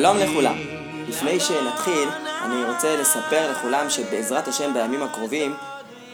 שלום לכולם. לפני שנתחיל, אני רוצה לספר לכולם שבעזרת השם בימים הקרובים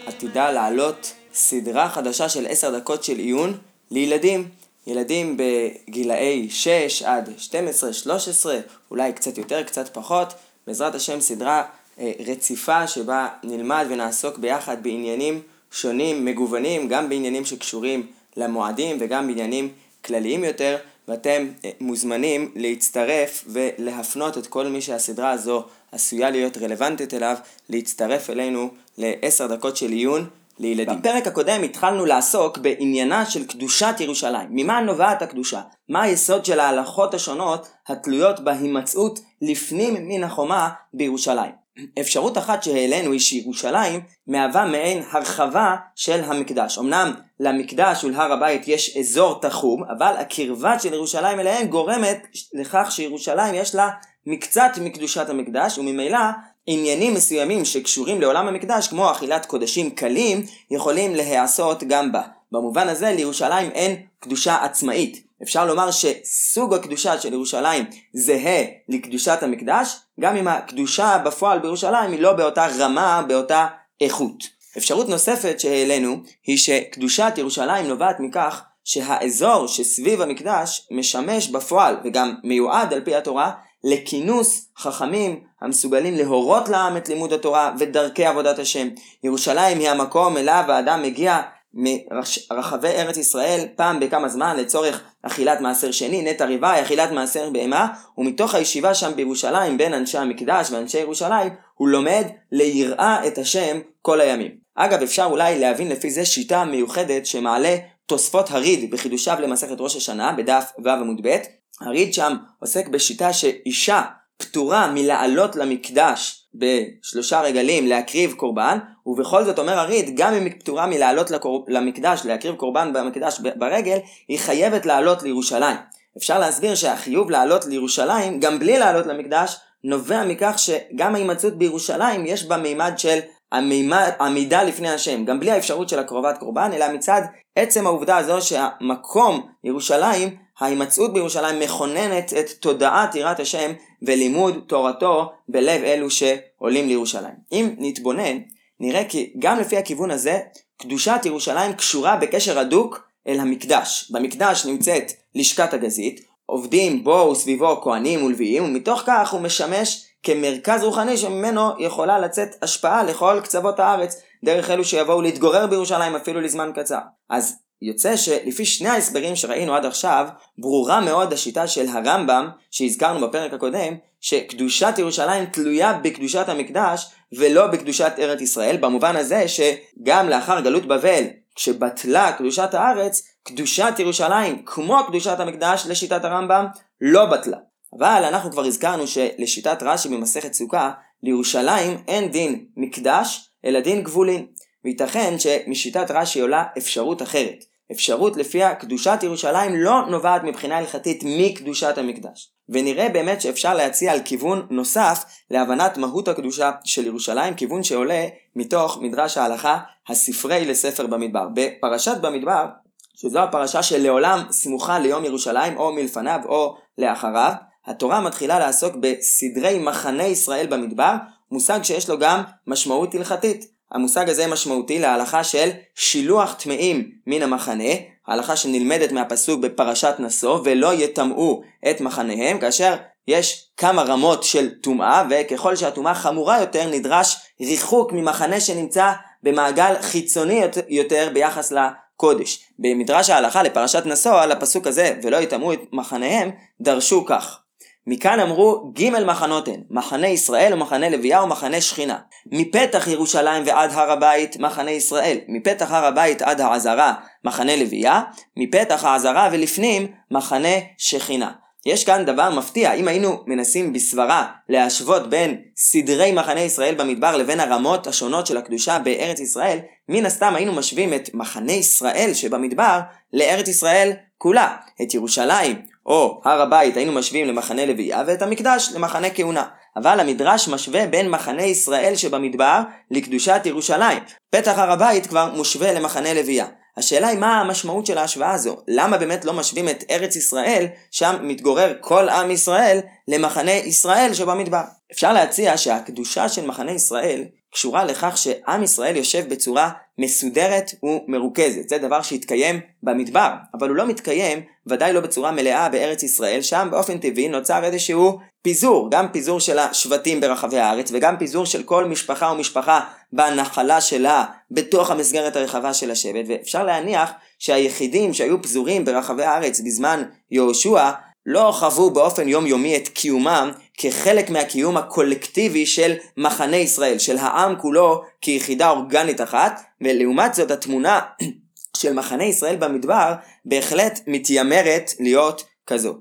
עתידה לעלות סדרה חדשה של עשר דקות של עיון לילדים. ילדים בגילאי 6 עד 12, 13, אולי קצת יותר, קצת פחות. בעזרת השם סדרה אה, רציפה שבה נלמד ונעסוק ביחד בעניינים שונים, מגוונים, גם בעניינים שקשורים למועדים וגם בעניינים כלליים יותר. ואתם אה, מוזמנים להצטרף ולהפנות את כל מי שהסדרה הזו עשויה להיות רלוונטית אליו, להצטרף אלינו לעשר דקות של עיון לילדים. בפרק הקודם התחלנו לעסוק בעניינה של קדושת ירושלים. ממה נובעת הקדושה? מה היסוד של ההלכות השונות התלויות בהימצאות לפנים מן החומה בירושלים? אפשרות אחת שהעלינו היא שירושלים מהווה מעין הרחבה של המקדש. אמנם למקדש ולהר הבית יש אזור תחום, אבל הקרבה של ירושלים אליהם גורמת לכך שירושלים יש לה מקצת מקדושת המקדש, וממילא עניינים מסוימים שקשורים לעולם המקדש, כמו אכילת קודשים קלים, יכולים להיעשות גם בה. במובן הזה לירושלים אין קדושה עצמאית. אפשר לומר שסוג הקדושה של ירושלים זהה לקדושת המקדש, גם אם הקדושה בפועל בירושלים היא לא באותה רמה, באותה איכות. אפשרות נוספת שהעלינו היא שקדושת ירושלים נובעת מכך שהאזור שסביב המקדש משמש בפועל וגם מיועד על פי התורה לכינוס חכמים המסוגלים להורות לעם את לימוד התורה ודרכי עבודת השם. ירושלים היא המקום אליו האדם מגיע מרחבי ארץ ישראל פעם בכמה זמן לצורך אכילת מעשר שני, נטע ריבה, אכילת מעשר בהמה, ומתוך הישיבה שם בירושלים בין אנשי המקדש ואנשי ירושלים, הוא לומד ליראה את השם כל הימים. אגב, אפשר אולי להבין לפי זה שיטה מיוחדת שמעלה תוספות הריד בחידושיו למסכת ראש השנה בדף ו' עמוד ב'. הריד שם עוסק בשיטה שאישה פטורה מלעלות למקדש בשלושה רגלים להקריב קורבן, ובכל זאת אומר הריד, גם אם היא פטורה מלעלות לקור... למקדש, להקריב קורבן במקדש ברגל, היא חייבת לעלות לירושלים. אפשר להסביר שהחיוב לעלות לירושלים, גם בלי לעלות למקדש, נובע מכך שגם ההימצאות בירושלים יש בה מימד של המימד, עמידה לפני השם, גם בלי האפשרות של הקרובת קורבן, אלא מצד עצם העובדה הזו שהמקום ירושלים, ההימצאות בירושלים מכוננת את תודעת יראת השם ולימוד תורתו בלב אלו שעולים לירושלים. אם נתבונן, נראה כי גם לפי הכיוון הזה, קדושת ירושלים קשורה בקשר הדוק אל המקדש. במקדש נמצאת לשכת הגזית, עובדים בו וסביבו כהנים ולוויים, ומתוך כך הוא משמש כמרכז רוחני שממנו יכולה לצאת השפעה לכל קצוות הארץ, דרך אלו שיבואו להתגורר בירושלים אפילו לזמן קצר. אז יוצא שלפי שני ההסברים שראינו עד עכשיו, ברורה מאוד השיטה של הרמב"ם, שהזכרנו בפרק הקודם, שקדושת ירושלים תלויה בקדושת המקדש ולא בקדושת ארץ ישראל, במובן הזה שגם לאחר גלות בבל, כשבטלה קדושת הארץ, קדושת ירושלים, כמו קדושת המקדש לשיטת הרמב"ם, לא בטלה. אבל אנחנו כבר הזכרנו שלשיטת רש"י במסכת סוכה, לירושלים אין דין מקדש, אלא דין גבולין. וייתכן שמשיטת רש"י עולה אפשרות אחרת. אפשרות לפיה קדושת ירושלים לא נובעת מבחינה הלכתית מקדושת המקדש. ונראה באמת שאפשר להציע על כיוון נוסף להבנת מהות הקדושה של ירושלים, כיוון שעולה מתוך מדרש ההלכה הספרי לספר במדבר. בפרשת במדבר, שזו הפרשה שלעולם סמוכה ליום ירושלים או מלפניו או לאחריו, התורה מתחילה לעסוק בסדרי מחנה ישראל במדבר, מושג שיש לו גם משמעות הלכתית. המושג הזה משמעותי להלכה של שילוח טמאים מן המחנה, ההלכה שנלמדת מהפסוק בפרשת נשוא, ולא יטמאו את מחניהם, כאשר יש כמה רמות של טומאה, וככל שהטומאה חמורה יותר, נדרש ריחוק ממחנה שנמצא במעגל חיצוני יותר ביחס לקודש. במדרש ההלכה לפרשת נשוא, על הפסוק הזה, ולא יטמאו את מחניהם, דרשו כך. מכאן אמרו ג' מחנות הן, מחנה ישראל ומחנה לוויה ומחנה שכינה. מפתח ירושלים ועד הר הבית, מחנה ישראל. מפתח הר הבית עד העזרה, מחנה לוויה. מפתח העזרה ולפנים, מחנה שכינה. יש כאן דבר מפתיע, אם היינו מנסים בסברה להשוות בין סדרי מחנה ישראל במדבר לבין הרמות השונות של הקדושה בארץ ישראל, מן הסתם היינו משווים את מחנה ישראל שבמדבר לארץ ישראל כולה. את ירושלים או הר הבית היינו משווים למחנה לוויה ואת המקדש למחנה כהונה. אבל המדרש משווה בין מחנה ישראל שבמדבר לקדושת ירושלים. פתח הר הבית כבר מושווה למחנה לוויה. השאלה היא מה המשמעות של ההשוואה הזו? למה באמת לא משווים את ארץ ישראל, שם מתגורר כל עם ישראל, למחנה ישראל שבמדבר? אפשר להציע שהקדושה של מחנה ישראל קשורה לכך שעם ישראל יושב בצורה מסודרת ומרוכזת. זה דבר שהתקיים במדבר, אבל הוא לא מתקיים, ודאי לא בצורה מלאה בארץ ישראל, שם באופן טבעי נוצר איזשהו פיזור, גם פיזור של השבטים ברחבי הארץ, וגם פיזור של כל משפחה ומשפחה בנחלה שלה, בתוך המסגרת הרחבה של השבט, ואפשר להניח שהיחידים שהיו פזורים ברחבי הארץ בזמן יהושע, לא חוו באופן יומיומי את קיומם כחלק מהקיום הקולקטיבי של מחנה ישראל, של העם כולו כיחידה אורגנית אחת, ולעומת זאת התמונה של מחנה ישראל במדבר בהחלט מתיימרת להיות כזו.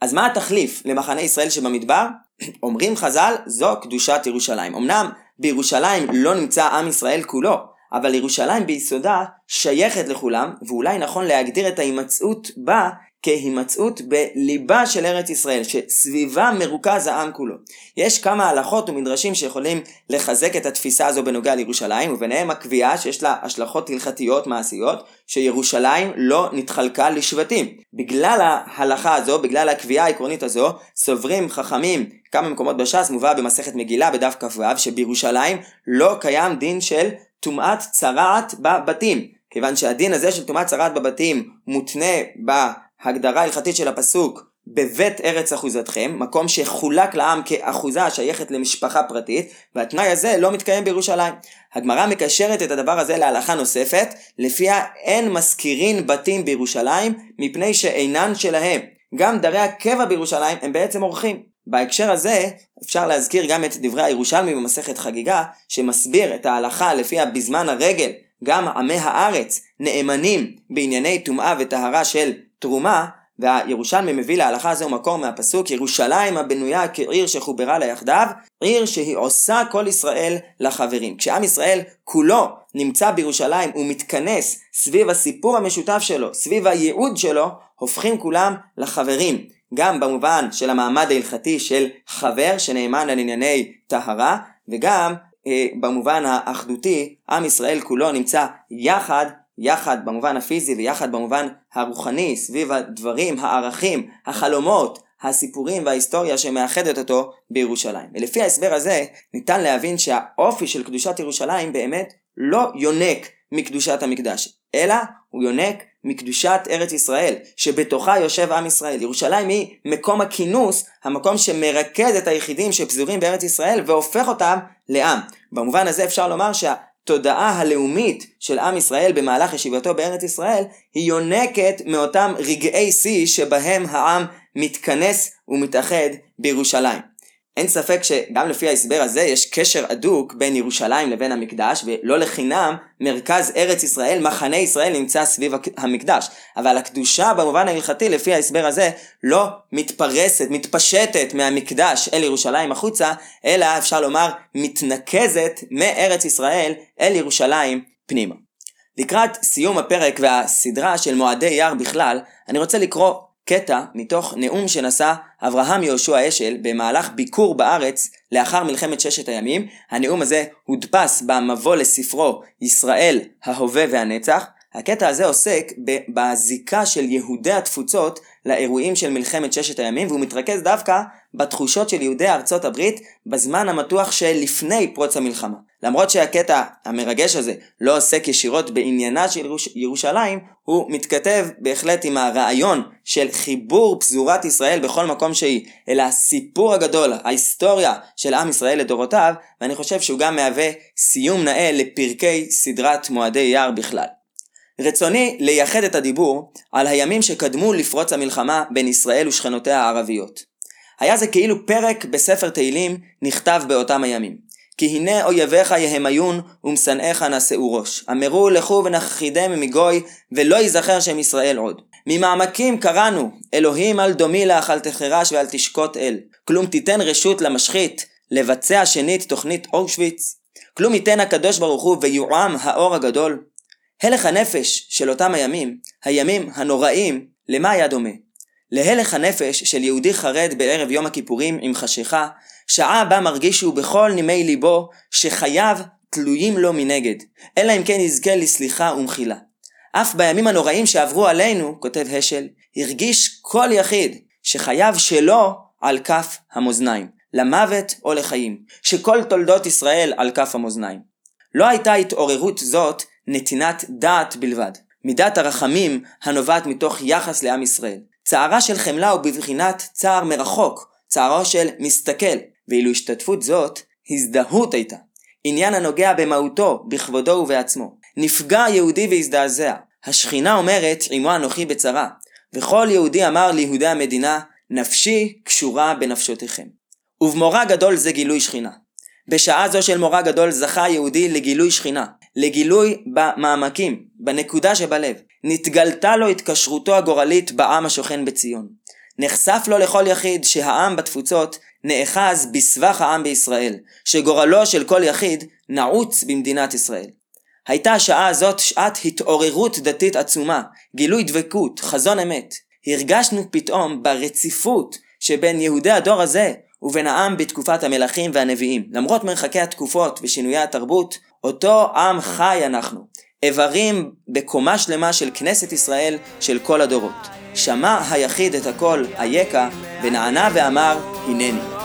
אז מה התחליף למחנה ישראל שבמדבר? אומרים חז"ל, זו קדושת ירושלים. אמנם בירושלים לא נמצא עם ישראל כולו, אבל ירושלים ביסודה שייכת לכולם, ואולי נכון להגדיר את ההימצאות בה כהימצאות בליבה של ארץ ישראל, שסביבה מרוכז העם כולו. יש כמה הלכות ומדרשים שיכולים לחזק את התפיסה הזו בנוגע לירושלים, וביניהם הקביעה שיש לה השלכות הלכתיות מעשיות, שירושלים לא נתחלקה לשבטים. בגלל ההלכה הזו, בגלל הקביעה העקרונית הזו, סוברים חכמים כמה מקומות בש"ס, מובא במסכת מגילה בדף כ"ו, שבירושלים לא קיים דין של טומאת צרעת בבתים. כיוון שהדין הזה של טומאת צרעת בבתים מותנה ב... הגדרה הלכתית של הפסוק בבית ארץ אחוזתכם, מקום שחולק לעם כאחוזה השייכת למשפחה פרטית, והתנאי הזה לא מתקיים בירושלים. הגמרא מקשרת את הדבר הזה להלכה נוספת, לפיה אין מזכירין בתים בירושלים, מפני שאינן שלהם. גם דרי הקבע בירושלים הם בעצם אורחים. בהקשר הזה אפשר להזכיר גם את דברי הירושלמי במסכת חגיגה, שמסביר את ההלכה לפיה בזמן הרגל גם עמי הארץ נאמנים בענייני טומאה וטהרה של תרומה, והירושלמי מביא להלכה הזו מקור מהפסוק ירושלים הבנויה כעיר שחוברה לה יחדיו, עיר שהיא עושה כל ישראל לחברים. כשעם ישראל כולו נמצא בירושלים ומתכנס סביב הסיפור המשותף שלו, סביב הייעוד שלו, הופכים כולם לחברים. גם במובן של המעמד ההלכתי של חבר שנאמן על ענייני טהרה, וגם אה, במובן האחדותי, עם ישראל כולו נמצא יחד יחד במובן הפיזי ויחד במובן הרוחני, סביב הדברים, הערכים, החלומות, הסיפורים וההיסטוריה שמאחדת אותו בירושלים. ולפי ההסבר הזה, ניתן להבין שהאופי של קדושת ירושלים באמת לא יונק מקדושת המקדש, אלא הוא יונק מקדושת ארץ ישראל, שבתוכה יושב עם ישראל. ירושלים היא מקום הכינוס, המקום שמרכז את היחידים שפזורים בארץ ישראל והופך אותם לעם. במובן הזה אפשר לומר שה... התודעה הלאומית של עם ישראל במהלך ישיבתו בארץ ישראל היא יונקת מאותם רגעי שיא שבהם העם מתכנס ומתאחד בירושלים. אין ספק שגם לפי ההסבר הזה יש קשר הדוק בין ירושלים לבין המקדש, ולא לחינם מרכז ארץ ישראל, מחנה ישראל נמצא סביב המקדש. אבל הקדושה במובן ההלכתי לפי ההסבר הזה לא מתפרסת, מתפשטת מהמקדש אל ירושלים החוצה, אלא אפשר לומר מתנקזת מארץ ישראל אל ירושלים פנימה. לקראת סיום הפרק והסדרה של מועדי יר בכלל, אני רוצה לקרוא קטע מתוך נאום שנשא אברהם יהושע אשל במהלך ביקור בארץ לאחר מלחמת ששת הימים. הנאום הזה הודפס במבוא לספרו ישראל ההווה והנצח. הקטע הזה עוסק בזיקה של יהודי התפוצות לאירועים של מלחמת ששת הימים והוא מתרכז דווקא בתחושות של יהודי ארצות הברית בזמן המתוח שלפני פרוץ המלחמה. למרות שהקטע המרגש הזה לא עוסק ישירות בעניינה של ירוש... ירושלים, הוא מתכתב בהחלט עם הרעיון של חיבור פזורת ישראל בכל מקום שהיא, אלא הסיפור הגדול, ההיסטוריה של עם ישראל לדורותיו, ואני חושב שהוא גם מהווה סיום נאה לפרקי סדרת מועדי יער בכלל. רצוני לייחד את הדיבור על הימים שקדמו לפרוץ המלחמה בין ישראל ושכנותיה הערביות. היה זה כאילו פרק בספר תהילים נכתב באותם הימים. כי הנה אויביך יהמיון ומשנאיך נשאו ראש. אמרו לכו ונכחידם מגוי ולא ייזכר שם ישראל עוד. ממעמקים קראנו אלוהים אל דומי לך אל תחרש ואל תשקוט אל. כלום תיתן רשות למשחית לבצע שנית תוכנית אושוויץ. כלום ייתן הקדוש ברוך הוא ויועם האור הגדול. הלך הנפש של אותם הימים, הימים הנוראים, למה היה דומה? להלך הנפש של יהודי חרד בערב יום הכיפורים עם חשיכה, שעה בה מרגיש הוא בכל נימי ליבו שחייו תלויים לו מנגד, אלא אם כן יזכה לסליחה ומחילה. אף בימים הנוראים שעברו עלינו, כותב השל, הרגיש כל יחיד שחייו שלו על כף המאזניים, למוות או לחיים, שכל תולדות ישראל על כף המאזניים. לא הייתה התעוררות זאת נתינת דעת בלבד, מידת הרחמים הנובעת מתוך יחס לעם ישראל. צערה של חמלה הוא בבחינת צער מרחוק, צערו של מסתכל, ואילו השתתפות זאת, הזדהות הייתה. עניין הנוגע במהותו, בכבודו ובעצמו. נפגע יהודי והזדעזע. השכינה אומרת, עמו אנוכי בצרה. וכל יהודי אמר ליהודי המדינה, נפשי קשורה בנפשותיכם. ובמורא גדול זה גילוי שכינה. בשעה זו של מורא גדול זכה היהודי לגילוי שכינה, לגילוי במעמקים, בנקודה שבלב. נתגלתה לו התקשרותו הגורלית בעם השוכן בציון. נחשף לו לכל יחיד שהעם בתפוצות נאחז בסבך העם בישראל, שגורלו של כל יחיד נעוץ במדינת ישראל. הייתה השעה הזאת שעת התעוררות דתית עצומה, גילוי דבקות, חזון אמת. הרגשנו פתאום ברציפות שבין יהודי הדור הזה ובין העם בתקופת המלכים והנביאים. למרות מרחקי התקופות ושינויי התרבות, אותו עם חי אנחנו. איברים בקומה שלמה של כנסת ישראל של כל הדורות. שמע היחיד את הקול, אייכה, ונענה ואמר, hinen.